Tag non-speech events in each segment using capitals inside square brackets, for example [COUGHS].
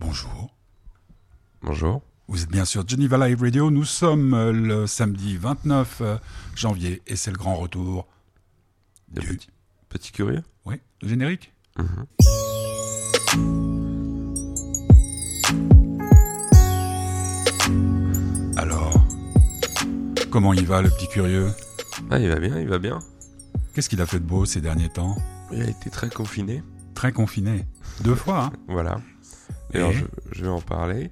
Bonjour. Bonjour. Vous êtes bien sûr Geneva Live Radio. Nous sommes euh, le samedi 29 euh, janvier et c'est le grand retour du... petit, petit curieux Oui, le générique Mhm. Alors, comment il va le petit curieux? Ah, il va bien, il va bien. Qu'est-ce qu'il a fait de beau ces derniers temps? Il a été très confiné. Très confiné. Deux fois, hein? [LAUGHS] Voilà. Alors, je, je vais en parler.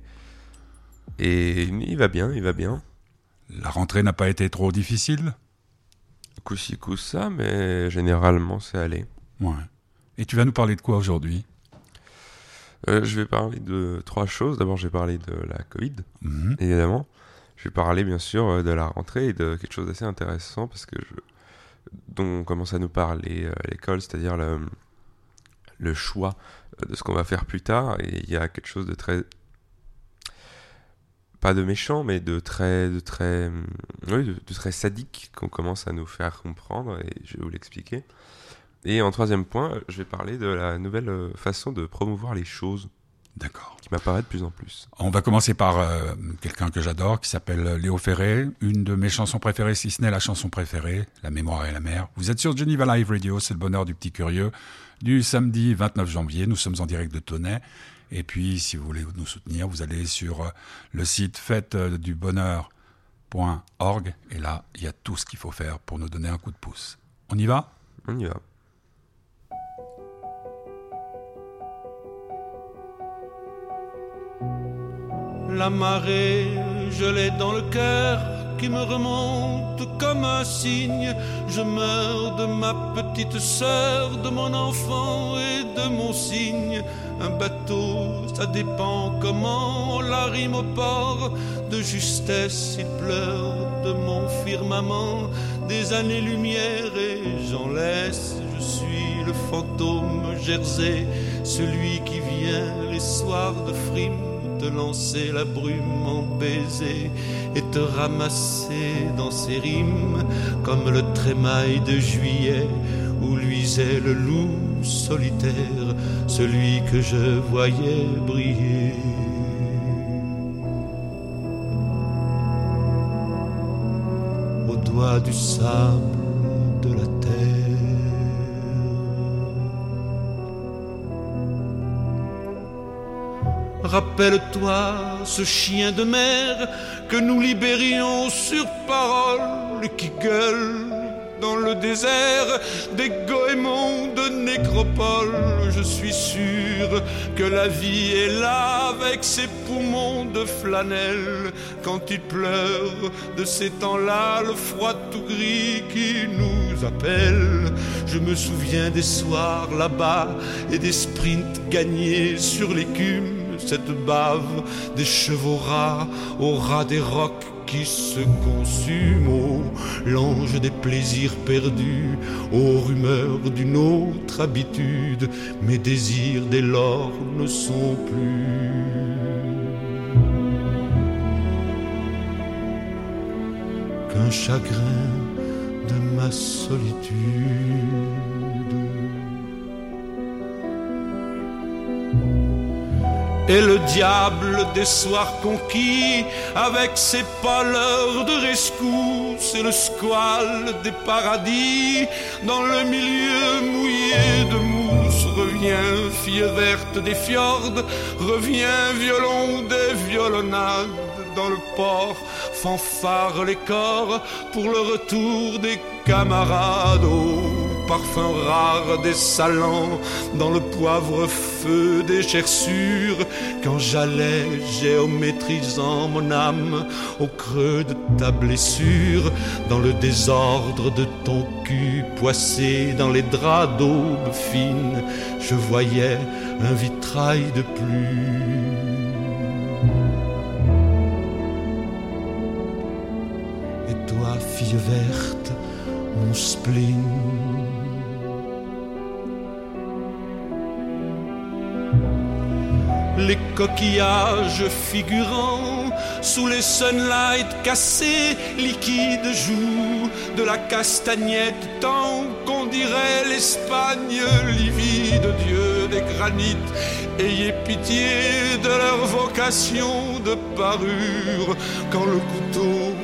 Et il va bien, il va bien. La rentrée n'a pas été trop difficile? Coup ça, mais généralement, c'est allé. Ouais. Et tu vas nous parler de quoi aujourd'hui? Euh, je vais parler de trois choses. D'abord, je vais parler de la Covid, Mhm. évidemment. Je vais parler, bien sûr, euh, de la rentrée et de quelque chose d'assez intéressant parce que je... dont on commence à nous parler euh, à l'école, c'est-à-dire le, le choix euh, de ce qu'on va faire plus tard. Et il y a quelque chose de très pas de méchant, mais de très, de très, oui, de, très sadique qu'on commence à nous faire comprendre, et je vais vous l'expliquer. Et en troisième point, je vais parler de la nouvelle euh, façon de promouvoir les choses D'accord. qui m'apparaît de plus en plus. On va commencer par euh, quelqu'un que j'adore, qui s'appelle Léo Ferré, une de mes chansons préférées, si ce n'est la chanson préférée, La mémoire et la mer. Vous êtes sur Geneva Live Radio, c'est le bonheur du petit curieux, du samedi 29 janvier. Nous sommes en direct de Tonnet. Et puis, si vous voulez nous soutenir, vous allez sur euh, le site fête-du-bonheur.org. Et là, il y a tout ce qu'il faut faire pour nous donner un coup de pouce. On y va? On y va. La marée, je l'ai dans le cœur qui me remonte comme un cygne. Je meurs de ma petite sœur, de mon enfant et de mon cygne. Un bateau, ça dépend comment on la rime au port. De justesse, il pleure de mon firmament. Des années-lumière et j'en laisse. Je suis le fantôme Jersey, celui qui vient les soirs de frime te lancer la brume en baiser et te ramasser dans ses rimes comme le trémail de juillet où luisait le loup solitaire, celui que je voyais briller. Au doigt du sable Rappelle-toi ce chien de mer que nous libérions sur parole qui gueule dans le désert des goémons de nécropole. Je suis sûr que la vie est là avec ses poumons de flanelle quand il pleure de ces temps-là le froid tout gris qui nous appelle. Je me souviens des soirs là-bas et des sprints gagnés sur l'écume cette bave des chevaux rats au ras des rocs qui se consument, oh, l'ange des plaisirs perdus, aux rumeurs d'une autre habitude, mes désirs dès lors ne sont plus qu'un chagrin de ma solitude. Et le diable des soirs conquis, avec ses pâleurs de rescousse et le squale des paradis, dans le milieu mouillé de mousse, revient fille verte des fjords, revient violon des violonnades dans le port, fanfare les corps pour le retour des camarades. Parfum rare des salants, dans le poivre feu des gerçures, quand j'allais géométrisant mon âme au creux de ta blessure, dans le désordre de ton cul poissé dans les draps d'aube fine, je voyais un vitrail de plus. Et toi, fille verte, mon spleen. Les coquillages figurants sous les sunlights cassés, liquides jouent de la castagnette tant qu'on dirait l'Espagne livide Dieu des granites. Ayez pitié de leur vocation de parure quand le couteau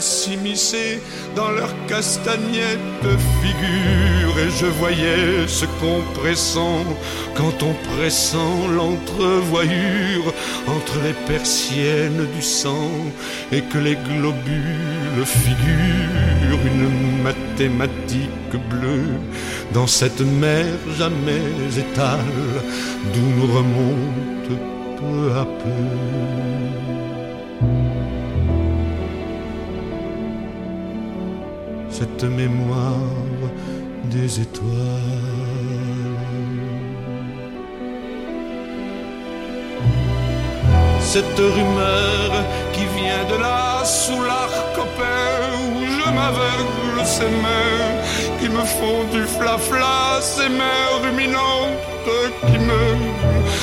s'immiscer dans leur castagnette figure. Et je voyais ce qu'on pressent quand on pressent l'entrevoyure entre les persiennes du sang et que les globules figurent une mathématique bleue dans cette mer jamais étale d'où nous remonte peu à peu. Cette mémoire des étoiles. Cette rumeur qui vient de là sous l'arc où je m'aveugle ces mains qui me font du flafla, ces mains ruminantes qui me.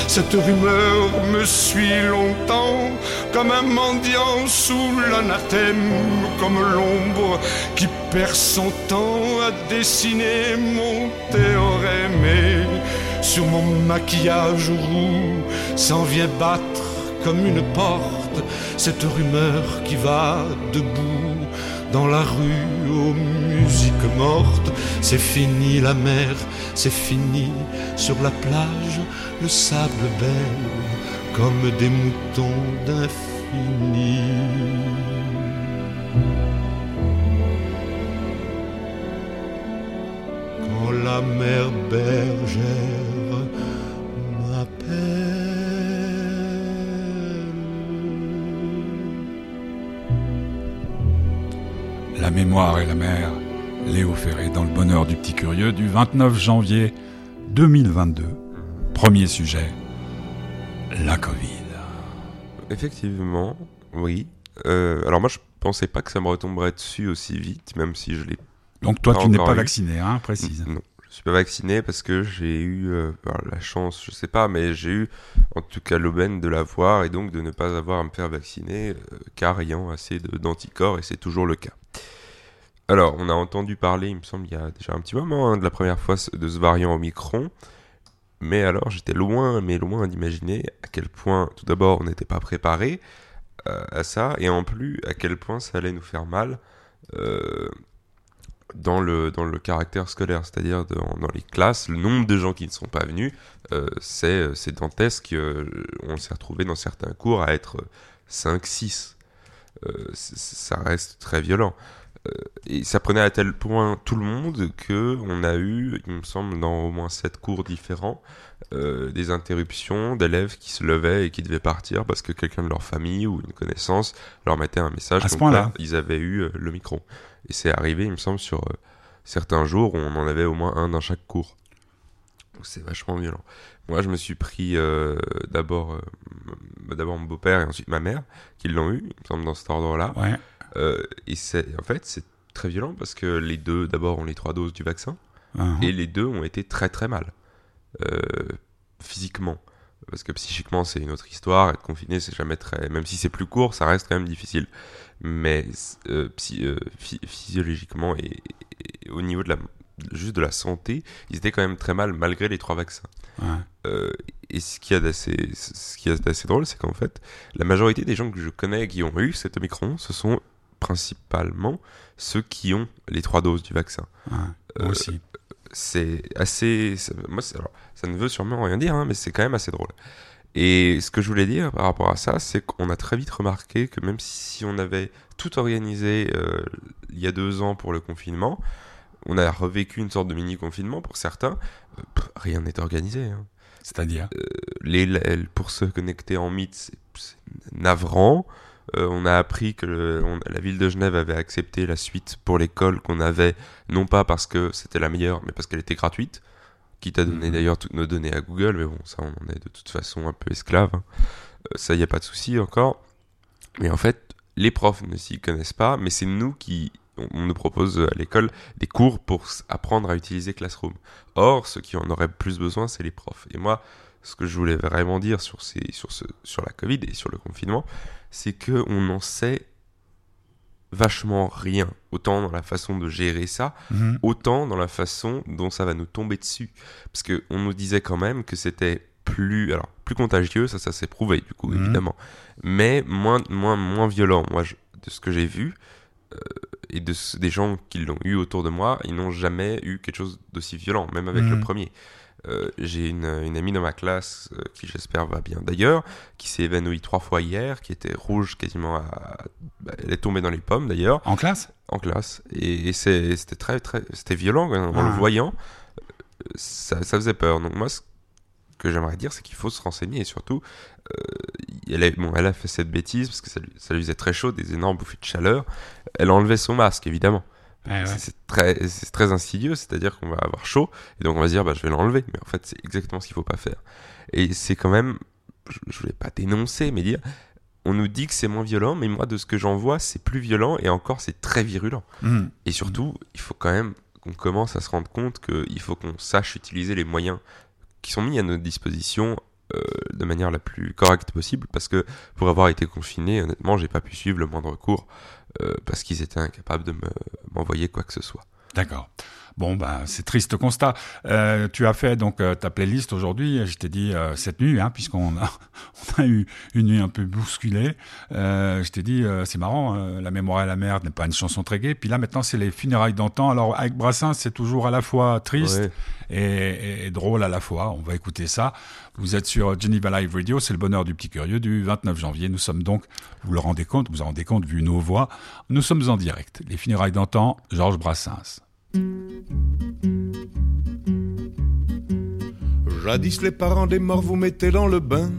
Cette rumeur me suit longtemps comme un mendiant sous l'anathème, comme l'ombre qui perd son temps à dessiner mon théorème. Et sur mon maquillage roux s'en vient battre comme une porte cette rumeur qui va debout dans la rue aux musiques mortes. C'est fini la mer, c'est fini sur la plage, le sable belle comme des moutons d'infini. Mémoire et la mer, Léo Ferré dans le bonheur du petit curieux du 29 janvier 2022. Premier sujet, la Covid. Effectivement, oui. Euh, alors moi, je pensais pas que ça me retomberait dessus aussi vite, même si je l'ai. Donc toi, tu n'es pas eu. vacciné, hein, précise. Non, je suis pas vacciné parce que j'ai eu euh, la chance, je sais pas, mais j'ai eu en tout cas l'aubaine de l'avoir et donc de ne pas avoir à me faire vacciner euh, car ayant assez d'anticorps et c'est toujours le cas. Alors, on a entendu parler, il me semble, il y a déjà un petit moment hein, de la première fois de ce variant Omicron. Mais alors, j'étais loin, mais loin d'imaginer à quel point, tout d'abord, on n'était pas préparé euh, à ça, et en plus, à quel point ça allait nous faire mal euh, dans, le, caractère scolaire, c'est-à-dire dans, les classes, le nombre de gens qui ne sont pas venus, euh, c'est c'est dantesque. on s'est retrouvé dans certains cours à être 5-6. Euh, c- ça reste très violent. Euh, et ça prenait à tel point tout le monde que on a eu, il me semble, dans au moins sept cours différents, euh, des interruptions d'élèves qui se levaient et qui devaient partir parce que quelqu'un de leur famille ou une connaissance leur mettait un message À ce point-là. ils avaient eu euh, le micro. Et c'est arrivé, il me semble, sur euh, certains jours où on en avait au moins un dans chaque cours. Donc c'est vachement violent. Moi, je me suis pris euh, d'abord d'abord mon beau-père et ensuite ma mère qui l'ont eu, il me semble, dans cet ordre-là. Ouais. Euh, et c'est en fait c'est très violent parce que les deux d'abord ont les trois doses du vaccin Uhum. et les deux ont été très très mal euh, physiquement parce que psychiquement c'est une autre histoire être confiné c'est jamais très même si c'est plus court ça reste quand même difficile mais euh, psy- euh, physiologiquement et, et au niveau de la juste de la santé ils étaient quand même très mal malgré les trois vaccins Ouais. euh, et ce qu'il y a d'assez, ce qu'il y a d'assez drôle, c'est qu'en fait, la majorité des gens que je connais qui ont eu cet Omicron, ce sont principalement ceux qui ont les trois doses du vaccin. Ouais. Moi Euh, aussi. C'est assez, ça- moi, alors, ça ne veut sûrement rien dire, hein, mais c'est quand même assez drôle. Et ce que je voulais dire par rapport à ça, c'est qu'on a très vite remarqué que même si on avait tout organisé euh, il y a deux ans pour le confinement, on a revécu une sorte de mini-confinement pour certains, euh, pff, rien n'est organisé. hein C'est-à-dire? Les- pour se connecter en mythe, c'est c'est navrant. Euh, on a appris que le- on- la ville de Genève avait accepté la suite pour l'école qu'on avait, non pas parce que c'était la meilleure, mais parce qu'elle était gratuite. Quitte à donner Mhm. d'ailleurs toutes nos données à Google, mais bon, ça on en est de toute façon un peu esclave. hein. Euh, ça y a pas de souci encore. Mais en fait, les profs ne s'y connaissent pas, mais c'est nous qui on, nous propose à l'école des cours pour apprendre à utiliser Classroom. Or, ceux qui en auraient plus besoin, c'est les profs. Et moi, ce que je voulais vraiment dire sur, ces, sur, ce, sur la Covid et sur le confinement, c'est que on en sait vachement rien, autant dans la façon de gérer ça, Mhm. autant dans la façon dont ça va nous tomber dessus. Parce que on nous disait quand même que c'était plus, alors plus contagieux, ça, ça s'est prouvé du coup Mhm. évidemment, mais moins, moins, moins violent. Moi, je- de ce que j'ai vu euh, et de des gens qui l'ont eu autour de moi, ils n'ont jamais eu quelque chose d'aussi violent, même avec Mhm. le premier. Euh, j'ai une, une amie dans ma classe euh, qui j'espère va bien d'ailleurs, qui s'est évanouie trois fois hier, qui était rouge quasiment à... bah, elle est tombée dans les pommes d'ailleurs. En classe? En classe. Et, c'était très très c'était violent en Ah. le voyant. Euh, ça, ça faisait peur. Donc moi ce que j'aimerais dire c'est qu'il faut se renseigner. Et surtout euh, elle, a, bon, elle a fait cette bêtise parce que ça lui, ça lui faisait très chaud des énormes bouffées de chaleur. Elle a enlevé son masque évidemment Ouais, ouais. c'est- très très insidieux c'est à dire qu'on va avoir chaud et donc on va se dire bah je vais l'enlever mais en fait c'est exactement ce qu'il faut pas faire et c'est quand même je, je voulais pas dénoncer mais dire on nous dit que c'est moins violent mais moi de ce que j'en vois c'est plus violent et encore c'est très virulent Mhm. et surtout, il faut quand même qu'on commence à se rendre compte qu'il faut qu'on sache utiliser les moyens qui sont mis à notre disposition euh, de manière la plus correcte possible. Parce que pour avoir été confiné, honnêtement, j'ai pas pu suivre le moindre cours euh, parce qu'ils étaient incapables de me- m'envoyer quoi que ce soit. D'accord. Bon, ben, c'est triste constat. Euh, tu as fait donc euh, ta playlist aujourd'hui. Je t'ai dit euh, cette nuit, hein, puisqu'on a, [LAUGHS] on a eu une nuit un peu bousculée. Je t'ai dit, c'est marrant, euh, La mémoire et la merde n'est pas une chanson très gaie. Puis là, maintenant, c'est les funérailles d'antan. Alors, avec Brassens, c'est toujours à la fois triste Ouais. et, et- et drôle à la fois. On va écouter ça. Vous êtes sur Geneva Live Radio, c'est le bonheur du petit curieux du 29 janvier. Nous sommes donc, vous le rendez compte, vous en rendez compte vu nos voix, nous sommes en direct. Les funérailles d'antan, Georges Brassens. Jadis les parents des morts vous mettaient dans le bain.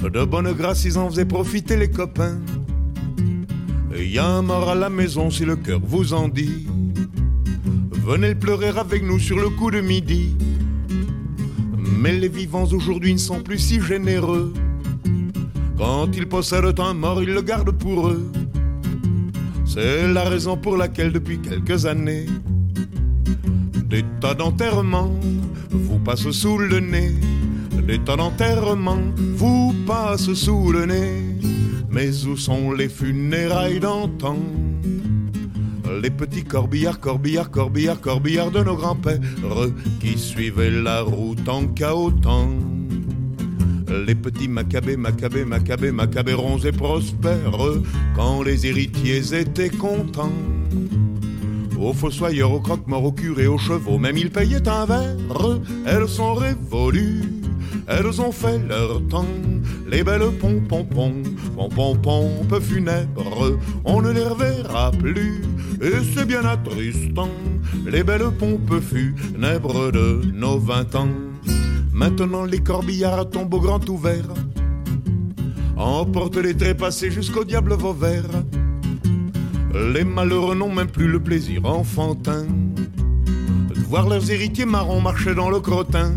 De bonne grâce ils en faisaient profiter les copains. Et y a un mort à la maison si le cœur vous en dit. Venez le pleurer avec nous sur le coup de midi. Mais les vivants aujourd'hui ne sont plus si généreux. Quand ils possèdent un mort, ils le gardent pour eux. C'est la raison pour laquelle depuis quelques années, des tas d'enterrements vous passent sous le nez. Des tas d'enterrements vous passent sous le nez. Mais où sont les funérailles d'antan? Les petits corbillards, corbillards, corbillards, corbillards de nos grands-pères qui suivaient la route en cahotant. Les petits macabées, macabées, macabées, macabérons et prospères quand les héritiers étaient contents. Aux fossoyeurs, aux croque-morts, aux curés, aux chevaux, même ils payaient un verre. Elles sont révolues, elles ont fait leur temps. Les belles pompons, pompons, pompes funèbres, on ne les reverra plus. Et c'est bien attristant, les belles pompes funèbres de nos vingt ans. Maintenant les corbillards tombent au grand ouvert, emportent les trépassés jusqu'au diable Vauvert. Les malheureux n'ont même plus le plaisir enfantin de voir leurs héritiers marrons marcher dans le crottin.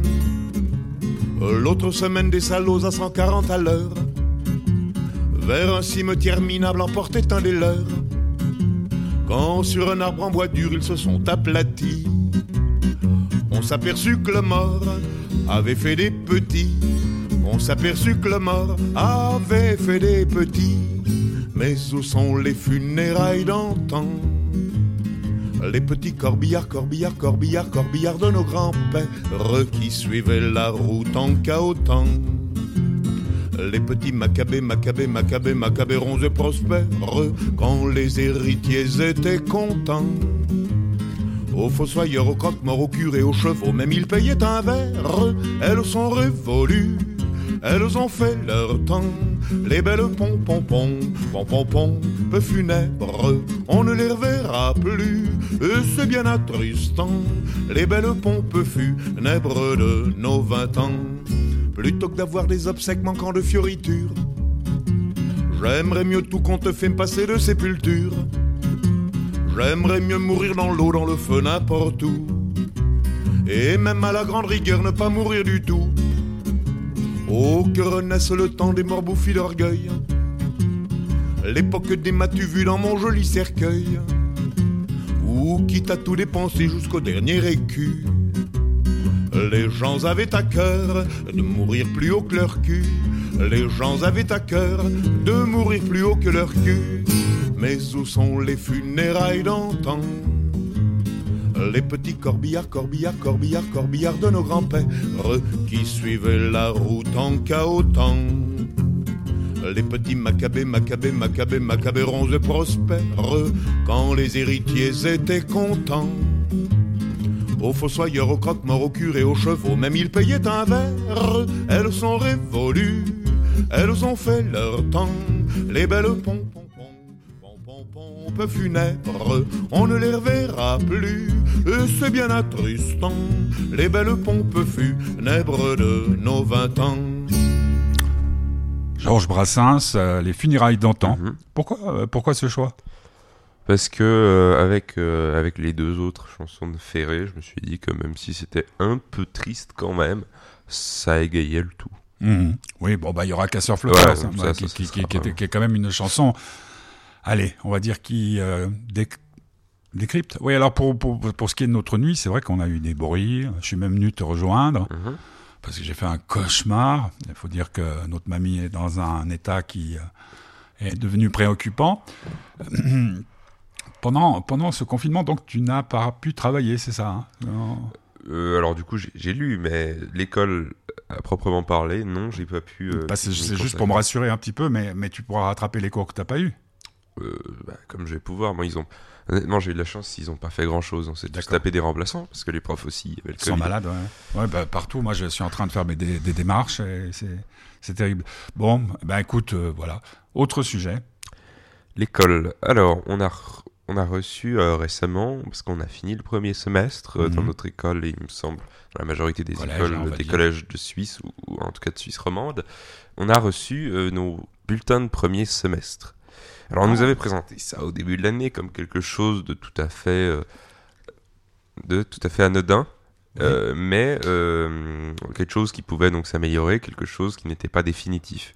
L'autre semaine, des salauds à 140 à l'heure vers un cimetière minable emportait un des leurs. Quand sur un arbre en bois dur ils se sont aplatis, on s'aperçut que le mort avait fait des petits. On s'aperçut que le mort avait fait des petits. Mais où sont les funérailles d'antan Les petits corbillards, corbillards, corbillards, corbillards de nos grands-pères qui suivaient la route en cahotant. Les petits macabées, macabées, macabées, macabérons et prospères quand les héritiers étaient contents. Aux fossoyeurs, aux croque-morts, aux curés, aux chevaux, même ils payaient un verre. Elles sont révolues, elles ont fait leur temps. Les belles pompes funèbres, on ne les reverra plus. Et c'est bien attristant, les belles pompes funèbres de nos vingt ans. Plutôt que d'avoir des obsèques manquant de fioritures, j'aimerais mieux tout qu'on te fait passer de sépulture. J'aimerais mieux mourir dans l'eau, dans le feu, n'importe où. Et même à la grande rigueur, ne pas mourir du tout. Oh, que renaisse le temps des morts bouffis d'orgueil. L'époque des m'as-tu dans mon joli cercueil. Ou quitte à tout dépenser jusqu'au dernier écu. Les gens avaient à cœur de mourir plus haut que leur cul. Les gens avaient à cœur de mourir plus haut que leur cul. Mais où sont les funérailles d'antan? Les petits corbillards, corbillards, corbillards, corbillards de nos grands-pères qui suivaient la route en chaotant. Les petits macabés, macabés, macabés, macabérons et prospères quand les héritiers étaient contents. Aux fossoyeurs, aux croque-morts, aux curés, aux chevaux, même ils payaient un verre. Elles sont révolues, elles ont fait leur temps. Les belles pompes pompes funèbres, on ne les reverra plus, et c'est bien attristant, les belles pompes funèbres de nos vingt ans. Georges Brassens, euh, les funérailles d'antan. Mhm. Pourquoi, euh, pourquoi ce choix? Parce que euh, avec, avec les deux autres chansons de Ferré, je me suis dit que même si c'était un peu triste quand même, ça égayait le tout. Mhm. Oui, bon, bah il y aura Casseur Flores, hein, qui, qui, est quand même une chanson allez, on va dire qui euh, décrypte. Oui, alors pour, pour, pour, ce qui est de notre nuit, c'est vrai qu'on a eu des bruits. Je suis même venu te rejoindre mhm. parce que j'ai fait un cauchemar. Il faut dire que notre mamie est dans un état qui euh, est devenu préoccupant. [CLEARS THROAT] pendant, pendant ce confinement, donc, tu n'as pas pu travailler, c'est ça hein? Euh, alors du coup j'ai lu, mais l'école à proprement parler, non, j'ai pas pu. Bah, c'est juste pour me rassurer un petit peu, mais, mais tu pourras rattraper les cours que tu n'as pas eu. Euh, bah, comme je vais pouvoir, moi, ils ont. Honnêtement, j'ai eu de la chance, ils n'ont pas fait grand chose. On s'est tous tapé des remplaçants, parce que les profs aussi avaient le Sont malades, ouais. ouais bah, partout, moi, je suis en train de faire des, des démarches, et c'est terrible. Bon, ben écoute, euh, voilà. Autre sujet. L'école. Alors, on a, on a reçu euh, récemment, parce qu'on a fini le premier semestre dans mhm. notre école, et il me semble, dans la majorité des écoles, hein, des collèges de Suisse, ou, ou, en tout cas de Suisse romande, on a reçu nos bulletins de premier semestre. Alors on nous avait présenté ça au début de l'année comme quelque chose de tout à fait, euh, de tout à fait anodin, euh, mais euh, quelque chose qui pouvait donc s'améliorer, quelque chose qui n'était pas définitif.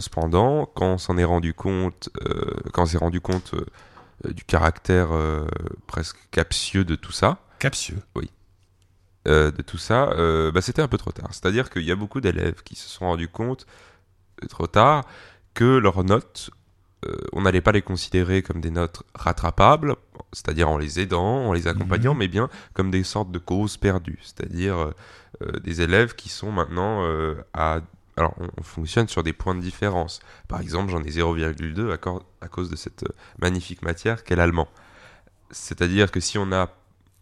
cependant, quand on s'en est rendu compte, quand on s'est rendu compte du caractère presque captieux de tout ça, captieux, oui, de tout ça, bah, c'était un peu trop tard. C'est-à-dire qu'il y a beaucoup d'élèves qui se sont rendus compte trop tard que leurs notes euh, on n'allait pas les considérer comme des notes rattrapables, c'est-à-dire en les aidant, en les accompagnant, mhm. mais bien comme des sortes de causes perdues, c'est-à-dire euh, euh, des élèves qui sont maintenant à... Alors, on, fonctionne sur des points de différence. Par exemple, j'en ai 0,2 à, à, cause de cette magnifique matière qu'est l'allemand. C'est-à-dire que si on a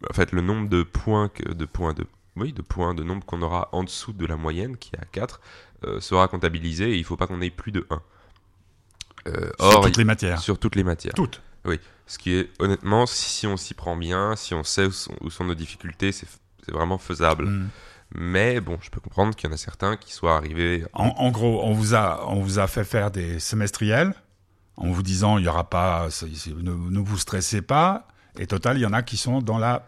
en fait le nombre de points de points de oui, de points de nombre qu'on aura en dessous de la moyenne qui est à 4 sera comptabilisé et il ne faut pas qu'on ait plus de 1. Euh, sur toutes les matières. Sur toutes les matières. Toutes. Oui. Ce qui est, honnêtement, si on s'y prend bien, si on sait où sont, nos difficultés, c'est vraiment faisable. Hmm. Mais bon, je peux comprendre qu'il y en a certains qui soient arrivés. En, gros, on vous, a, on vous a fait faire des semestriels en vous disant il n'y aura pas, ne, vous stressez pas. Et total, il y en a qui sont dans la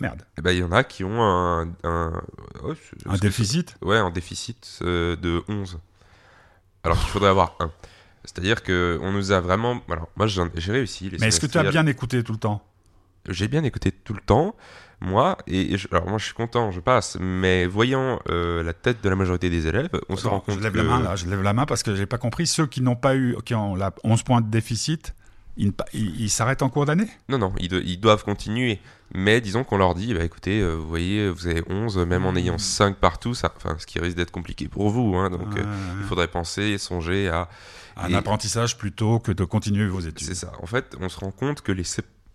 merde. Eh ben, il y en a qui ont un. Un, oh, un déficit? Ouais, un déficit euh, de 11. Alors qu'il faudrait avoir un. C'est-à-dire qu'on nous a vraiment. Alors, moi, j'ai réussi. Mais est-ce que tu as bien écouté tout le temps? J'ai bien écouté tout le temps, moi, et, alors moi, je suis content, je passe, mais voyant euh, la tête de la majorité des élèves, on se rend compte. Je lève la main, là, je lève la main parce que j'ai pas compris. Ceux qui n'ont pas eu, qui ont la 11 points de déficit, ils, s'arrêtent en cours d'année? Non, non, ils, doivent continuer. Mais disons qu'on leur dit, bah, écoutez, euh, vous voyez, vous avez 11, même en ayant 5 partout, ça, ce qui risque d'être compliqué pour vous. Hein, donc euh, il faudrait penser, songer à un apprentissage plutôt que de continuer vos études. C'est ça. En fait, on se rend compte que les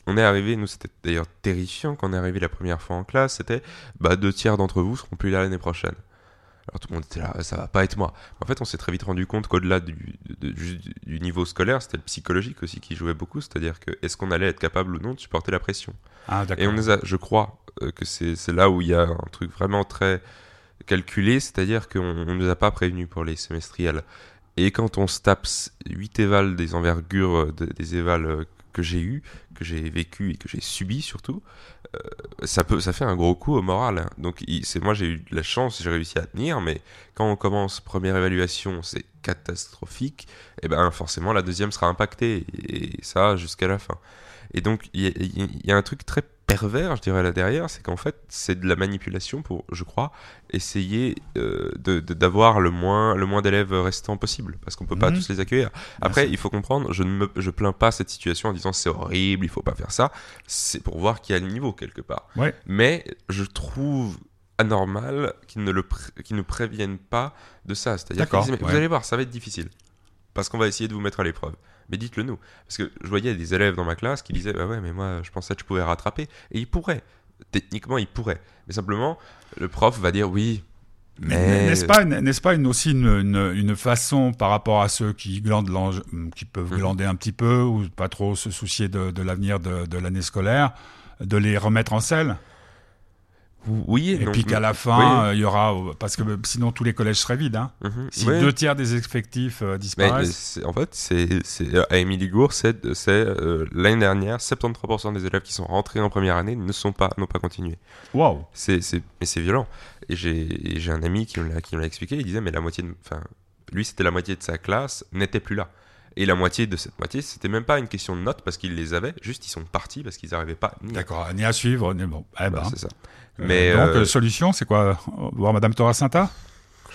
on est arrivé, nous c'était d'ailleurs terrifiant quand on est arrivé la première fois en classe, c'était bah, deux tiers d'entre vous seront plus là l'année prochaine. Alors tout le monde était là, ça va pas être moi. En fait, on s'est très vite rendu compte qu'au-delà du, du, niveau scolaire, c'était le psychologique aussi qui jouait beaucoup, c'est-à-dire que est-ce qu'on allait être capable ou non de supporter la pression? Ah, Et on nous a, je crois euh, que c'est là où il y a un truc vraiment très calculé, c'est-à-dire qu'on ne nous a pas prévenus pour les semestriels. Et quand on se tape 8 évals des envergures euh, des évals euh, que j'ai eu, que j'ai vécu et que j'ai subi surtout, euh, ça peut, ça fait un gros coup au moral. Donc c'est moi j'ai eu la chance, j'ai réussi à tenir, mais quand on commence première évaluation, c'est catastrophique. Et eh ben forcément la deuxième sera impactée et ça jusqu'à la fin. Et donc il y, a un truc très pervers, je dirais là derrière, c'est qu'en fait, c'est de la manipulation pour, je crois, essayer euh, de- de- d'avoir le moins, le moins d'élèves restants possible, parce qu'on peut pas Mhm. tous les accueillir. Après, il faut comprendre, je ne me, je plains pas cette situation en disant c'est horrible, il faut pas faire ça. C'est pour voir qu'il y a le niveau quelque part. Ouais. Mais je trouve anormal qu'ils ne le, ne préviennent pas de ça. C'est-à-dire ouais. vous allez voir, ça va être difficile, parce qu'on va essayer de vous mettre à l'épreuve. Mais dites-le nous. Parce que je voyais des élèves dans ma classe qui disaient Bah ouais, mais moi, je pensais que je pouvais rattraper. Et ils pourraient. Techniquement, ils pourraient. Mais simplement, le prof va dire Oui. Mais n'est-ce pas, n'est-ce pas une, aussi une, une, une façon par rapport à ceux qui glandent, qui peuvent Mhm. glander un petit peu ou pas trop se soucier de, de l'avenir de, de l'année scolaire, de les remettre en selle? Oui et puis qu'à la fin euh, il y aura parce que sinon tous les collèges seraient vides. Hein. Mhm. Si deux tiers des effectifs euh, Mais disparaissent, en fait, c'est à Émilie Gour, c'est euh, l'année dernière, 73% des élèves qui sont rentrés en première année ne sont pas n'ont pas continué. waouh. C'est c'est mais c'est violent. Et j'ai un ami qui me l'a qui me l'a expliqué. Il disait mais la moitié, de, enfin lui c'était la moitié de sa classe n'était plus là. Et la moitié de cette moitié, c'était même pas une question de notes parce qu'ils les avaient, juste ils sont partis parce qu'ils n'arrivaient pas. ni à- D'accord, ni à suivre, ni bon. Eh ben. Bah, c'est ça. Euh, Mais donc euh, solution, c'est quoi? Voir Madame Toracinta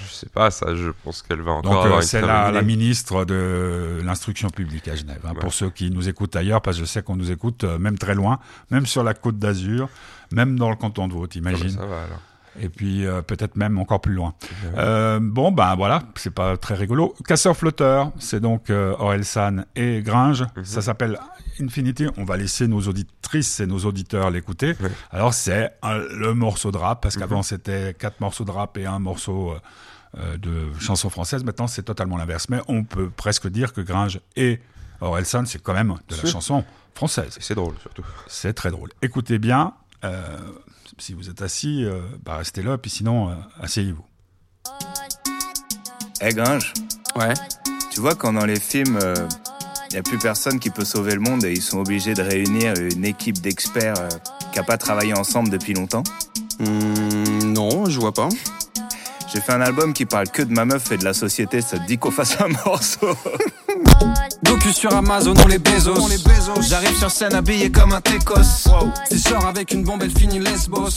je sais pas ça. Je pense qu'elle va encore Donc euh, c'est la, ministre de l'instruction publique à Genève. hein, Ouais. Pour ceux qui nous écoutent ailleurs, parce que je sais qu'on nous écoute euh, même très loin, même sur la côte d'Azur, même dans le canton de Vaud, Ah bah, t'imagines? ça va alors. Et puis euh, peut-être même encore plus loin. Ouais. Euh, bon, ben voilà, c'est pas très rigolo. Casseur flotteur, c'est donc euh, Orelsan et Gringe. Mhm. Ça s'appelle Infinity. On va laisser nos auditrices et nos auditeurs l'écouter. Alors c'est le morceau de rap, parce Mhm. qu'avant c'était quatre morceaux de rap et un morceau euh, de chanson française. Maintenant c'est totalement l'inverse. Mais on peut presque dire que Gringe et Orelsan, c'est quand même de la chanson française. C'est drôle surtout. C'est très drôle. Écoutez bien. euh, si vous êtes assis, euh, bah restez là, puis sinon, euh, asseyez-vous. Eh Gringe, Ouais. tu vois quand dans les films, il n'y a plus personne qui peut sauver le monde et ils sont obligés de réunir une équipe d'experts euh, qui n'a pas travaillé ensemble depuis longtemps? Hmm, non, je vois pas. J'ai fait un album qui parle que de ma meuf et de la société, ça te dit qu'on fasse un [LAUGHS] morceau. Docu sur Amazon, on les Bezos. J'arrive sur scène habillé comme un Técos Si je sors avec une bombe, elle finit lesbos.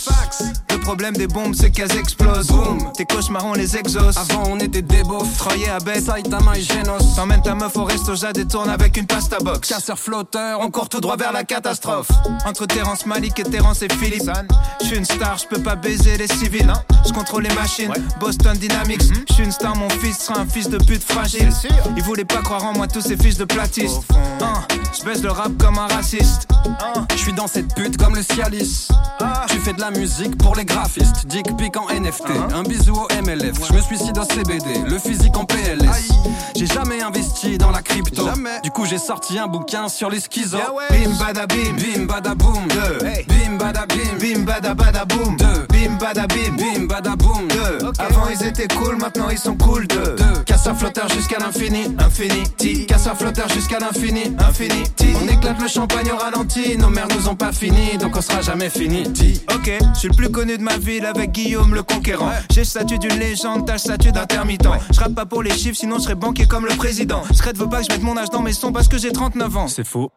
Le problème des bombes c'est qu'elles explosent Boum. Tes cauchemars on les exauce Avant, on était des beaufs. Troyer à bête Saitama et Genos. T'emmènes ta meuf au resto, Jade et tourne avec une pasta box Casseur flotteur, On court tout droit vers la catastrophe. Entre Terence Malik et Terence et Philippe. Je suis une star, je peux pas baiser les civils. Je contrôle les machines. Boston Dynamics. Je suis une star, mon fils sera un fils de pute fragile. Ils voulaient pas croire en moi, tous ces fils de platistes. Hein, je baisse le rap comme un raciste. Hein, Je suis dans cette pute comme le Cialis. Tu fais de la musique pour les graphistes. Dick pic en NFT. Un bisou au MLF. Je me suicide au CBD. Le physique en PLS. J'ai jamais investi dans la crypto. Du coup, j'ai sorti un bouquin sur les schizos. Bim bada bim. Bim bada boom. Deux. Hey. Bim bada bim. Bim bada bada boom. Deux. Bim bada bim. Bim bada boom. Deux. Avant ils étaient cool, maintenant ils sont cool. Deux. Deux. Casseur flotteur jusqu'à l'infini. Infinity. Casseur flotteur jusqu'à l'infini. Infinity. On éclate le champagne au ralenti. Nos mères nous ont pas fini, donc on sera jamais fini. Ok, je suis le plus connu de ma ville avec Guillaume le conquérant. J'ai le statut d'une légende, t'as le statut d'intermittent. Je rappe pas pour les chiffres, sinon je serais banquier comme le président. Scred veut pas que je mette mon âge dans mes sons parce que j'ai 39 ans. C'est faux.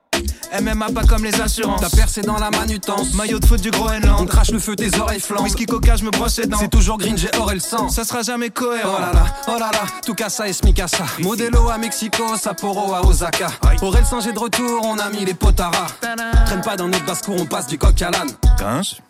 MMA pas comme les assurances. T'as percé dans la manutence. Maillot de foot du On Groenland. crache le feu, tes oreilles flambent. Whisky coca, je me brosse les dents. C'est toujours green, j'ai or et le sang. Ça sera jamais cohérent. Oh là là, oh là là, tout casa et smicasa. Modelo à Mexico, Sapporo à Osaka. Aurel Singer de retour, on a mis les potaras. Traîne pas dans notre basse-cour, on passe du coq à l'âne. Gringe,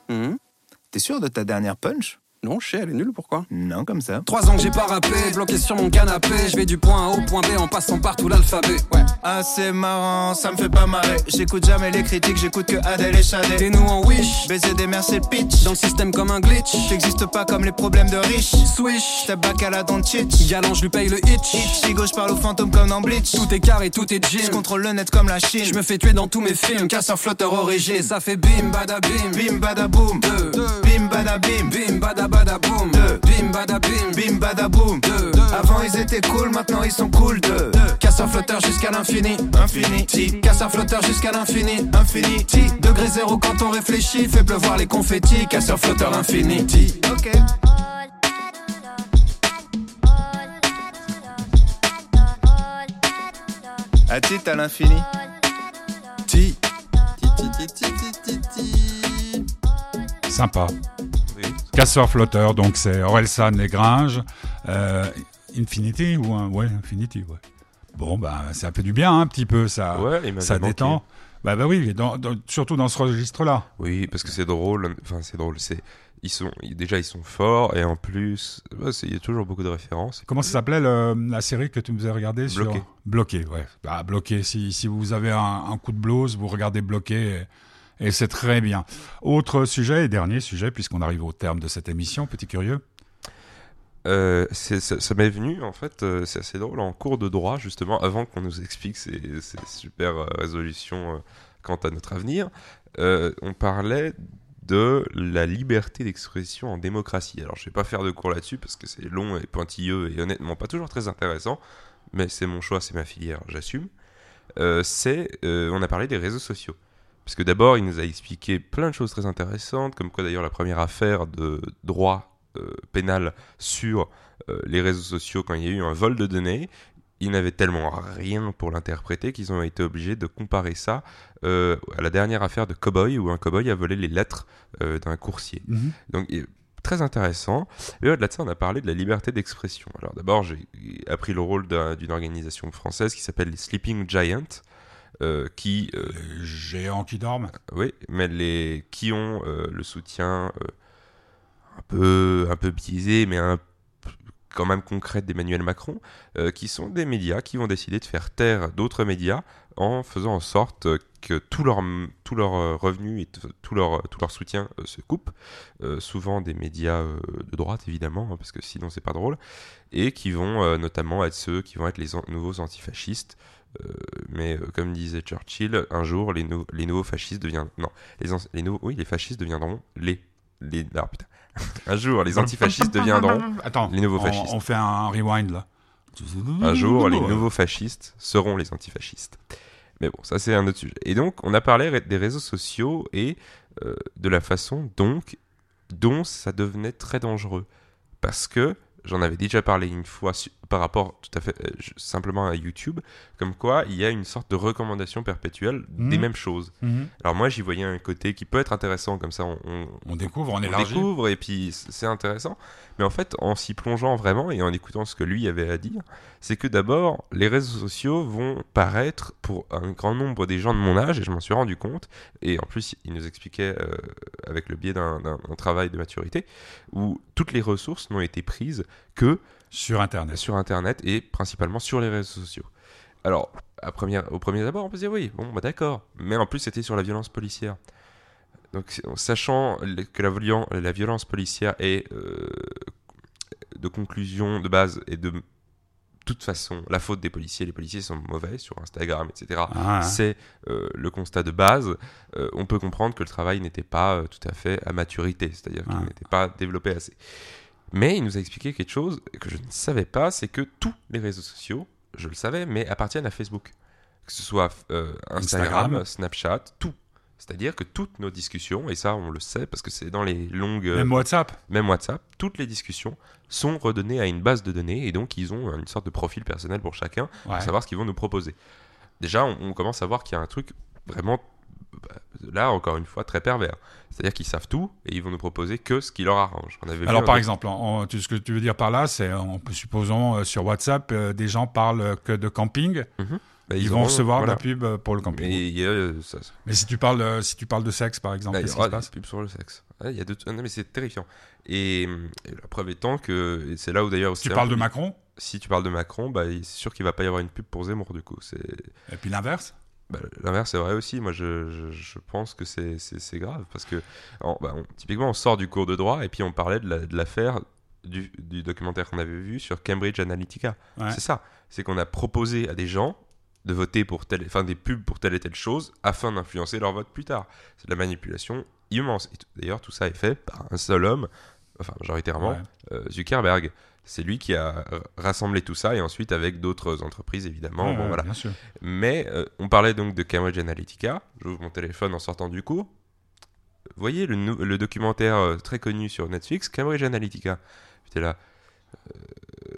t'es sûr de ta dernière punch? Non, je sais, elle est nulle, pourquoi Non, comme ça. Trois ans que j'ai pas rappé, bloqué sur mon canapé. Je vais du point A au point B en passant par tout l'alphabet. Ouais. Ah, c'est marrant, ça me fait pas marrer. J'écoute jamais les critiques, j'écoute que Adèle et Chadé. Et nous en wish, Baiser des mers, c'est le pitch. dans le système comme un glitch. T'existes pas comme les problèmes de riches. Swish, T'es bac à la cheat. galant, je lui paye le hitch. Chigo, je parle aux fantômes comme dans Bleach. Tout est carré, tout est Je gym. contrôle le net comme la Chine. Je me fais tuer dans tous mes films, casseur flotteur origine. Ça fait bim bada bim, Bim bada boom. Deux. Bim bada bim. bim bada bada boom. Deux. Bim bada bim, Bim bada boom. Deux. Avant ils étaient cool, maintenant ils sont cool. Deux. Casseur flotteur jusqu'à l'infini. Infinity. Casseur flotteur jusqu'à l'infini. Infinity. Degré zéro quand on réfléchit, fait pleuvoir les confettis. Casseur flotteur infinity. Ok. À titre à l'infini. Ti. Ti, ti, ti, ti, ti, ti, ti. sympa. Casseur flotteur, donc c'est Orelsan et Gringe. Euh, Infinity ou un... Ouais, Infinity, ouais. Bon, bah, ça fait du bien un petit peu, ça, Ouais, ça manqué. détend. Bah, bah oui, dans- dans- surtout dans ce registre-là. Oui, parce que c'est drôle. Enfin, c'est drôle. C'est ils sont déjà ils sont forts et en plus, c'est- il y a toujours beaucoup de références. Comment ça s'appelait la série que tu nous as regardée sur Bloqué. Bloqué, ouais. Bah, bloqué. Si, si vous avez un, un coup de blues, vous regardez Bloqué et, et c'est très bien. Autre sujet et dernier sujet, puisqu'on arrive au terme de cette émission, petit curieux. Euh, ça m'est venu en fait, euh, c'est assez drôle en cours de droit justement avant qu'on nous explique ces, super euh, résolutions quant à notre avenir. on parlait de la liberté d'expression en démocratie. Alors je vais pas faire de cours là-dessus parce que c'est long et pointilleux et honnêtement pas toujours très intéressant, mais c'est mon choix, c'est ma filière, j'assume. C'est, on a parlé des réseaux sociaux. Parce que d'abord, il nous a expliqué plein de choses très intéressantes, comme quoi d'ailleurs la première affaire de droit euh, pénal sur euh, les réseaux sociaux quand il y a eu un vol de données, ils n'avaient tellement rien pour l'interpréter qu'ils ont été obligés de comparer ça euh, à la dernière affaire de Cowboy où un cowboy a volé les lettres d'un coursier. Donc et- très intéressant. Et au-delà de ça, on a parlé de la liberté d'expression. Alors d'abord, j'ai appris le rôle d'un- d'une organisation française qui s'appelle les Sleeping Giants. Euh, qui euh, Les géants qui dorment. oui, mais les qui ont euh, le soutien euh, un peu un peu biaisé, mais un quand même concret d'Emmanuel Macron, euh, qui sont des médias qui vont décider de faire taire d'autres médias en faisant en sorte que tout leur tout leur euh, revenu et tout leur tout leur soutien euh, se coupe. Euh, souvent des médias euh, de droite évidemment, hein, parce que sinon c'est pas drôle, et qui vont euh, notamment être ceux qui vont être les an- nouveaux antifascistes. Euh, mais euh, comme disait Churchill, un jour les, nou- les nouveaux fascistes deviendront non les, les nouveaux oui les fascistes deviendront les les ah, putain. [LAUGHS] un jour les antifascistes [LAUGHS] deviendront Attends, les nouveaux fascistes. On, fait un rewind là. un jour les nouveaux fascistes seront les antifascistes. Mais bon, ça c'est un autre sujet. Et donc on a parlé des réseaux sociaux et euh, de la façon donc dont ça devenait très dangereux parce que j'en avais déjà parlé une fois par rapport tout à fait euh, simplement à YouTube, comme quoi il y a une sorte de recommandation perpétuelle des Mhm. mêmes choses. Mhm. Alors moi j'y voyais un côté qui peut être intéressant comme ça on, on- On découvre, on on découvre et puis c'est intéressant. Mais en fait, en s'y plongeant vraiment et en écoutant ce que lui avait à dire, c'est que d'abord, les réseaux sociaux vont paraître pour un grand nombre des gens de mon âge, et je m'en suis rendu compte, et en plus, il nous expliquait euh, avec le biais d'un travail de maturité, où toutes les ressources n'ont été prises que Sur Internet. sur Internet et principalement sur les réseaux sociaux. Alors, à première, au premier abord, on peut se dire oui, bon, bah d'accord. Mais en plus, c'était sur la violence policière. Donc, sachant que la, violen- la violence policière est euh, de conclusion de base et de toute façon la faute des policiers, les policiers sont mauvais sur Instagram, etc. Ah, hein. C'est euh, le constat de base. Euh, on peut comprendre que le travail n'était pas euh, tout à fait à maturité, c'est-à-dire qu'il Ah. n'était pas développé assez. Mais il nous a expliqué quelque chose que je ne savais pas, c'est que tous les réseaux sociaux, je le savais, mais appartiennent à Facebook. Que ce soit euh, Instagram, Instagram. Snapchat, tout. C'est-à-dire que toutes nos discussions, et ça on le sait parce que c'est dans les longues Même WhatsApp. même WhatsApp, toutes les discussions sont redonnées à une base de données et donc ils ont une sorte de profil personnel pour chacun Ouais. pour savoir ce qu'ils vont nous proposer. Déjà, on, on commence à voir qu'il y a un truc vraiment, là encore une fois, très pervers. C'est-à-dire qu'ils savent tout et ils vont nous proposer que ce qui leur arrange. On avait vu Alors par exemple, ce que tu veux dire par là, c'est, en supposons euh, sur WhatsApp, euh, des gens parlent euh, que de camping, bah, ils, vont auront- recevoir voilà. de la pub euh, pour le camping. Mais euh, ça, si tu parles, de- si tu parles de sexe par exemple, y qu'est-ce qui se passe pubs sur le sexe. Il y a de... non, mais c'est terrifiant. Et, et la preuve étant que c'est là où d'ailleurs Tu parles de Macron Si tu parles de Macron, bah, c'est sûr qu'il va pas y avoir une pub pour Zemmour du coup. Et puis l'inverse. Bah, L'inverse c'est vrai aussi. Moi, je, je, je pense que c'est- grave parce que bah, on- typiquement, on sort du cours de droit et puis on parlait de la- de l'affaire du, du documentaire qu'on avait vu sur Cambridge Analytica. Ouais. C'est ça. C'est qu'on a proposé à des gens de voter pour telle, enfin des pubs pour telle et telle chose afin d'influencer leur vote plus tard. C'est de la manipulation immense. D'ailleurs, tout ça est fait par un seul homme, enfin majoritairement Ouais. euh, Zuckerberg. C'est lui qui a euh, rassemblé tout ça et ensuite avec d'autres entreprises évidemment. Ouais, bon voilà. Bien sûr. Mais euh, on parlait donc de Cambridge Analytica. J'ouvre mon téléphone en sortant du cours. Vous voyez le, documentaire euh, très connu sur Netflix, Cambridge Analytica. J'étais là.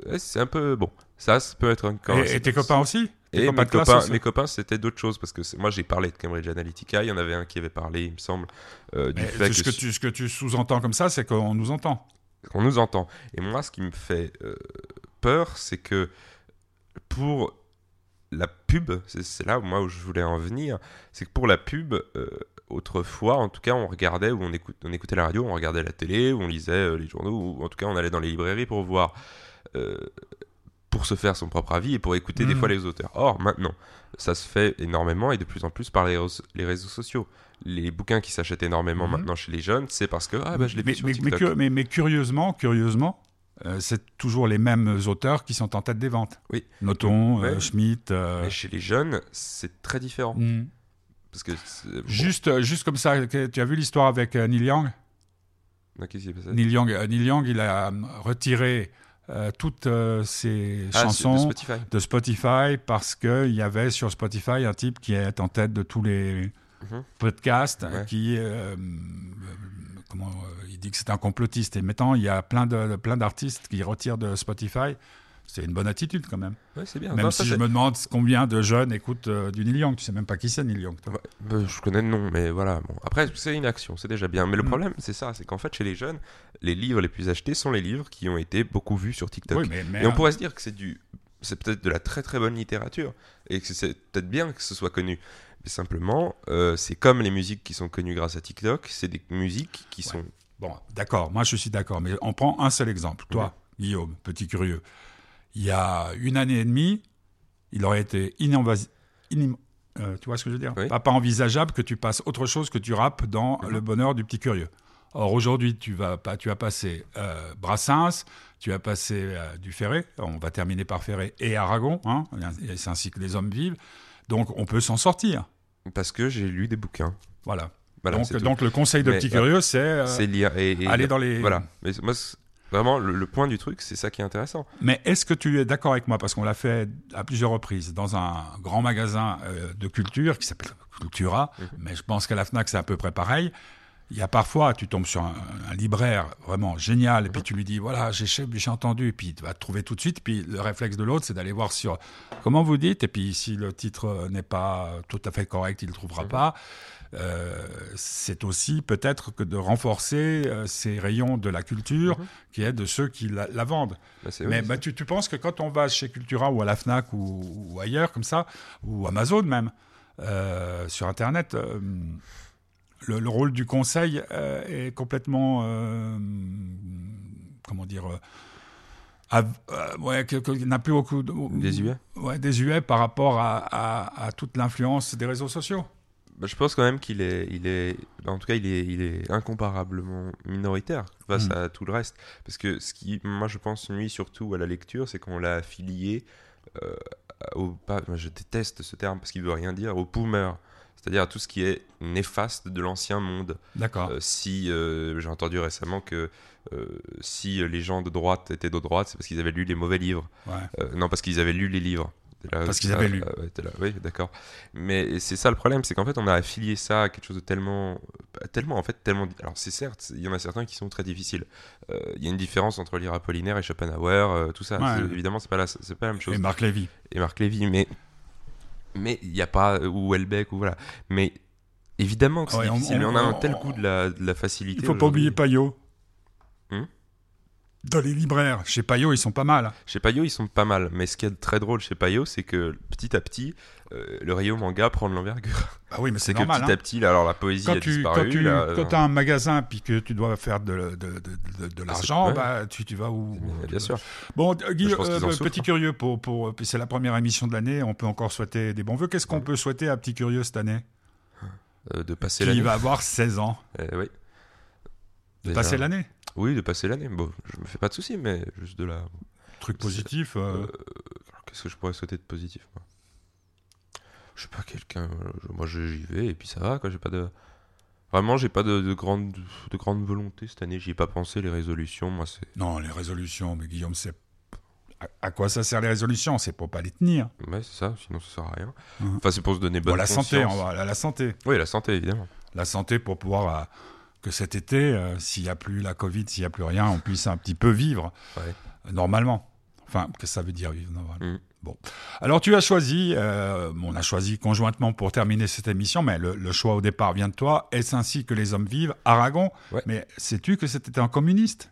euh, c'est un peu bon. Ça, ça peut être encore. Et, et tes copains aussi? Tes Et copains mes copains, aussi? mes copains, c'était d'autres choses parce que moi j'ai parlé de Cambridge Analytica. Il y en avait un qui avait parlé, il me semble, euh, du Mais fait ce, que tu, ce que tu sous-entends comme ça, c'est qu'on nous entend. Qu'on nous entend. Et moi, ce qui me fait euh, peur, c'est que pour la pub, c'est là où moi où je voulais en venir, c'est que pour la pub, euh, autrefois, en tout cas, on regardait ou on, écoutait la radio, on regardait la télé, ou on lisait euh, les journaux, ou en tout cas, on allait dans les librairies pour voir, euh, pour se faire son propre avis et pour écouter des Mhm. fois les auteurs. Or, maintenant, ça se fait énormément et de plus en plus par les réseaux sociaux. Les bouquins qui s'achètent énormément Mhm. maintenant chez les jeunes, c'est parce que ah bah je l'ai mais, sur mais- mais TikTok. cu- mais- mais curieusement, curieusement, euh, c'est toujours les mêmes auteurs qui sont en tête des ventes. Oui. Noton, Ouais. euh, Schmitt. euh, Mais chez les jeunes, c'est très différent. hmm. Parce que. bon, Juste, juste comme ça, tu as vu l'histoire avec Neil Young? Qui passé? Neil Young, Neil Young, il a retiré euh, toutes euh, ses Ah, de chansons Spotify. de Spotify parce qu'il y avait sur Spotify un type qui est en tête de tous les Mhm. podcasts Ouais. qui euh, euh, comment euh, il dit que c'est un complotiste et maintenant il y a plein de plein d'artistes qui retirent de Spotify c'est une bonne attitude quand même Ouais, c'est bien. même Non, si je me demande combien de jeunes écoutent euh, du Neil Young tu sais même pas qui c'est Neil Young toi. Ouais, bah, je connais le nom, mais voilà. Bon. Après, c'est une action, c'est déjà bien. Mais le Mm. problème, c'est ça c'est qu'en fait, chez les jeunes, les livres les plus achetés sont les livres qui ont été beaucoup vus sur TikTok. oui mais, mais, Et on euh, pourrait se dire que c'est du. C'est peut-être de la très très bonne littérature. Et que c'est peut-être bien que ce soit connu. Simplement, euh, c'est comme les musiques qui sont connues grâce à TikTok, c'est des musiques qui Ouais. sont. Bon, d'accord, moi je suis d'accord, mais on prend un seul exemple. Toi, Guillaume, petit curieux, il y a une année et demie, il aurait été ininvasi- inim- euh, tu vois ce que je veux dire? Oui. pas, pas envisageable que tu passes autre chose que tu rappes dans le bonheur du petit curieux. Or aujourd'hui, tu vas pas, tu as passé euh, Brassens, tu as passé euh, du Ferré, on va terminer par Ferré et Aragon, hein, c'est ainsi que les hommes vivent. Donc on peut s'en sortir. Parce que j'ai lu des bouquins. Voilà. Voilà, donc, le conseil de Mais, petit curieux, c'est euh, c'est lire. Et, et- aller dans les. Voilà. Mais moi, c'est- vraiment, le, le point du truc, c'est ça qui est intéressant. Mais est-ce que tu es d'accord avec moi? Parce qu'on l'a fait à plusieurs reprises dans un grand magasin euh, de culture qui s'appelle Cultura, Mhm. mais je pense qu'à la FNAC, c'est à peu près pareil. Il y a parfois, tu tombes sur un, un libraire vraiment génial, et puis tu lui dis, voilà, j'ai j'ai entendu, et puis tu vas te trouver tout de suite. Puis le réflexe de l'autre, c'est d'aller voir sur comment vous dites, et puis si le titre n'est pas tout à fait correct, il ne le trouvera pas. Euh, c'est aussi peut-être que de renforcer euh, ces rayons de la culture Mhm. qui est de ceux qui la- la vendent. Bah, Mais bah, tu, tu penses que quand on va chez Cultura ou à la Fnac ou, ou ailleurs comme ça, ou Amazon même, euh, sur Internet, le, le rôle du conseil euh, est complètement, euh, comment dire, euh, av- euh, ouais, que- n'a plus beaucoup de, Désuet ouais, désuet par rapport à, à- à toute l'influence des réseaux sociaux. Bah, je pense quand même qu'il est, il est, bah, en tout cas, il est, il est incomparablement minoritaire face Mm. à tout le reste. Parce que ce qui, moi, je pense nuit surtout à la lecture, c'est qu'on l'a affilié euh, au, pas, je déteste ce terme parce qu'il veut rien dire, au boomer. C'est-à-dire à tout ce qui est néfaste de l'ancien monde. D'accord. Euh, si euh, j'ai entendu récemment que euh, si les gens de droite étaient de droite, c'est parce qu'ils avaient lu les mauvais livres. Ouais. Non, parce qu'ils avaient lu les livres. Là, Parce qu'ils ah, avaient lu. ah, ouais, t'es là, oui, d'accord. Mais c'est ça le problème, c'est qu'en fait, on a affilié ça à quelque chose de tellement, tellement en fait, tellement. Alors c'est certes, il y en a certains qui sont très difficiles. Il y a une différence entre lire Apollinaire et Schopenhauer, tout ça. Ouais. Évidemment, c'est pas la, c'est pas la même chose. Et Marc Lévy. Et Marc Lévy, mais mais il n'y a pas ou Welbeck ou voilà. Mais évidemment que c'est Ouais, on- difficile. mais on- a un tel coup de la, de la facilité. Il faut pas oublier Payot. Dans les libraires, chez Payot, ils sont pas mal. Chez Payot, ils sont pas mal. Mais ce qui est très drôle chez Payot, c'est que petit à petit, euh, le rayon manga prend de l'envergure. Bah [LAUGHS] oui, mais C'est c'est que normal. petit hein. à petit, là, alors la poésie quand a tu, disparu. quand tu là, euh, quand as un magasin puis que tu dois faire de, de, de, de, de l'argent, bah, tu, tu vas où bien, sûr. Bon, euh, Guy, euh, petit curieux, pour, pour, c'est la première émission de l'année, on peut encore souhaiter des bons vœux. Qu'est-ce qu'on peut souhaiter à Petit Curieux cette année? De passer Qui l'année. va avoir 16 ans. Euh, oui. De Déjà. passer l'année Oui, de passer l'année. Bon, je me fais pas de soucis, mais juste de la. Truc positif. euh, Euh, Qu'est-ce que je pourrais souhaiter de positif moi? Je sais pas, quelqu'un. euh, Moi, j'y vais et puis ça va, quoi. J'ai pas de. Vraiment, j'ai pas de, de grande, de grande volonté cette année. J'y ai pas pensé, les résolutions. Moi, c'est. Non, les résolutions, mais Guillaume, c'est. À, quoi ça sert les résolutions? C'est pour pas les tenir. Ouais, c'est ça, sinon ça sert à rien. Mhm. Enfin, c'est pour se donner bonne Bon, la santé, conscience. on va, la, la santé. Oui, la santé, évidemment. La santé pour pouvoir. Que cet été, euh, s'il n'y a plus la Covid, s'il n'y a plus rien, on puisse un petit peu vivre Ouais. euh, normalement. Enfin, que ça veut dire vivre normal. Mm. Bon. Alors tu as choisi, euh, on a choisi conjointement pour terminer cette émission, mais le, le choix au départ vient de toi. Est-ce ainsi que les hommes vivent? Aragon Ouais. Mais sais-tu que c'était un communiste?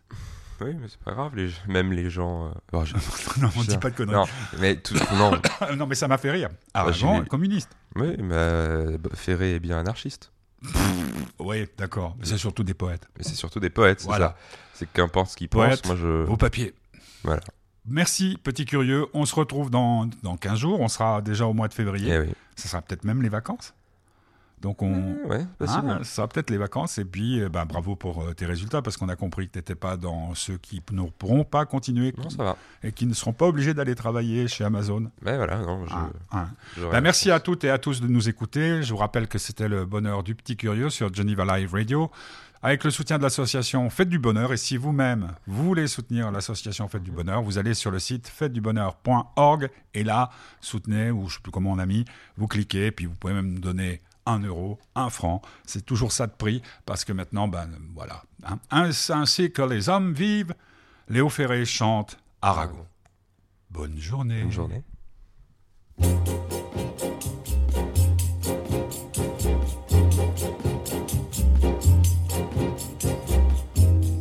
Oui, mais c'est pas grave, les, même les gens. euh, bon, je- [LAUGHS] Non, on je- dit pas de conneries. Non, mais tout, non. [COUGHS] Non, mais ça m'a fait rire. Aragon, lu. communiste. Oui, mais euh, Ferré est bien anarchiste. Oui, d'accord. Mais c'est surtout des poètes. Mais c'est surtout des poètes, c'est Voilà. ça. C'est qu'importe ce qu'ils pensent, moi je. Vos papiers. Voilà. Merci, petit curieux. On se retrouve dans, dans 15 jours. On sera déjà au mois de février. Eh oui. Ça sera peut-être même les vacances. Donc on, Ouais, possible. Ah, ça sera peut-être les vacances. Et puis, ben, bravo pour euh, tes résultats, parce qu'on a compris que tu n'étais pas dans ceux qui ne pourront pas continuer Non, ça va. et qui ne seront pas obligés d'aller travailler chez Amazon. Mais voilà, non, je. Ben, merci à toutes et à tous de nous écouter. Je vous rappelle que c'était le bonheur du petit curieux sur Geneva Live Radio. Avec le soutien de l'association Faites du Bonheur. Et si vous-même, vous voulez soutenir l'association Faites du Bonheur, vous allez sur le site fêtesdubonheur.org et là, soutenez, ou je ne sais plus comment on a mis, vous cliquez, puis vous pouvez même nous donner un euro, un franc. C'est toujours ça de prix, parce que maintenant, ben voilà. hein. Ainsi ainsi que les hommes vivent, Léo Ferré chante Aragon. Bonne journée. Bonne journée.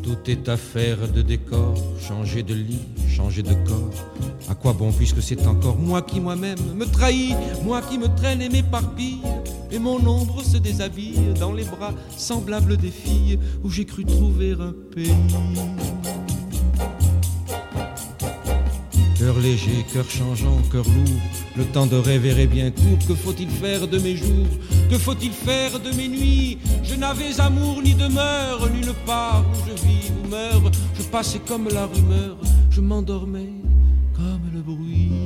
Tout est affaire de décor, changer de lit, changer de corps. À quoi bon puisque c'est encore moi qui moi-même me trahis, moi qui me traîne et m'éparpille, et mon ombre se déshabille dans les bras semblables des filles où j'ai cru trouver un pays. Cœur léger, cœur changeant, cœur lourd, le temps de rêver est bien court. Que faut-il faire de mes jours? Que faut-il faire de mes nuits? Je n'avais amour ni demeure, nulle part où je vis ou meurs. Je passais comme la rumeur, je m'endormais comme le bruit.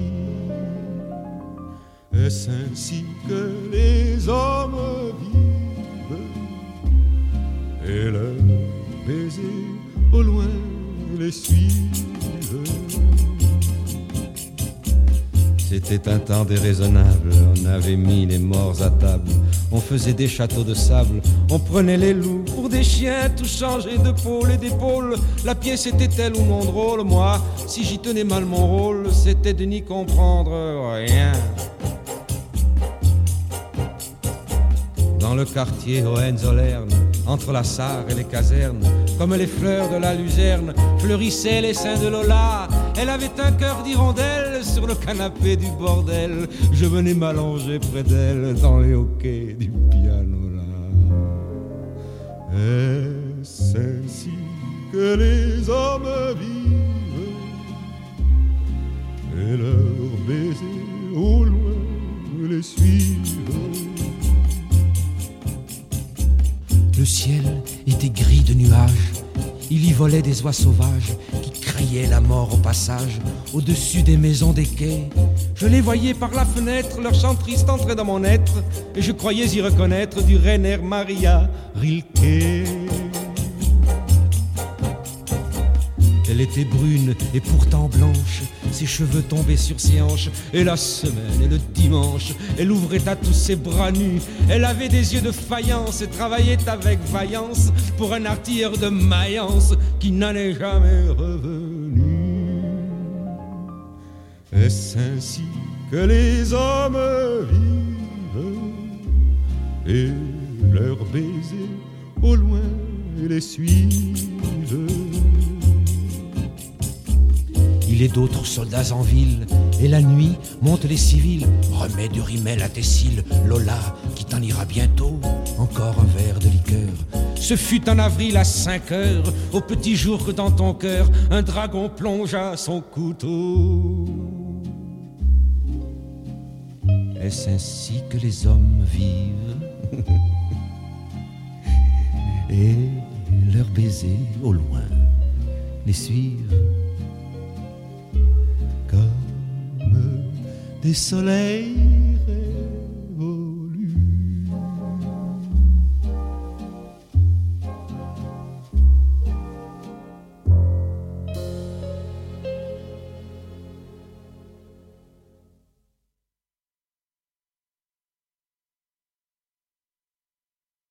Est-ce ainsi que les hommes vivent et leurs baisers au loin les suivent C'était un temps déraisonnable, on avait mis les morts à table, on faisait des châteaux de sable, on prenait les loups pour des chiens, tout changé de pôle et d'épaule. La pièce était-elle ou non drôle Moi, si j'y tenais mal mon rôle, c'était de n'y comprendre rien. Dans le quartier Hohenzollern, entre la Sarre et les casernes, comme les fleurs de la luzerne, fleurissaient les seins de Lola. Elle avait un cœur d'hirondelle sur le canapé du bordel. Je venais m'allonger près d'elle dans les hoquets du pianola. Est-ce ainsi que les hommes vivent? Et leurs baisers au loin les suivent Le ciel était gris de nuages. Il y volait des oies sauvages qui criaient la mort au passage au-dessus des maisons des quais. Je les voyais par la fenêtre, leur chant triste entrait dans mon être et je croyais y reconnaître du Rainer Maria Rilke. Elle était brune et pourtant blanche, ses cheveux tombaient sur ses hanches, et la semaine et le dimanche, elle ouvrait à tous ses bras nus. Elle avait des yeux de faïence et travaillait avec vaillance pour un artilleur de Mayence qui n'en est jamais revenu. Est-ce ainsi que les hommes vivent? Et leurs baisers au loin les suivent? Il est d'autres soldats en ville, et la nuit montent les civils. Remets du rimel à tes cils, Lola, qui t'en ira bientôt. Encore un verre de liqueur. Ce fut en avril à 5 heures, au petit jour que dans ton cœur, un dragon plongea son couteau. Est-ce ainsi que les hommes vivent? [LAUGHS] Et leurs baisers au loin les suivent des soleils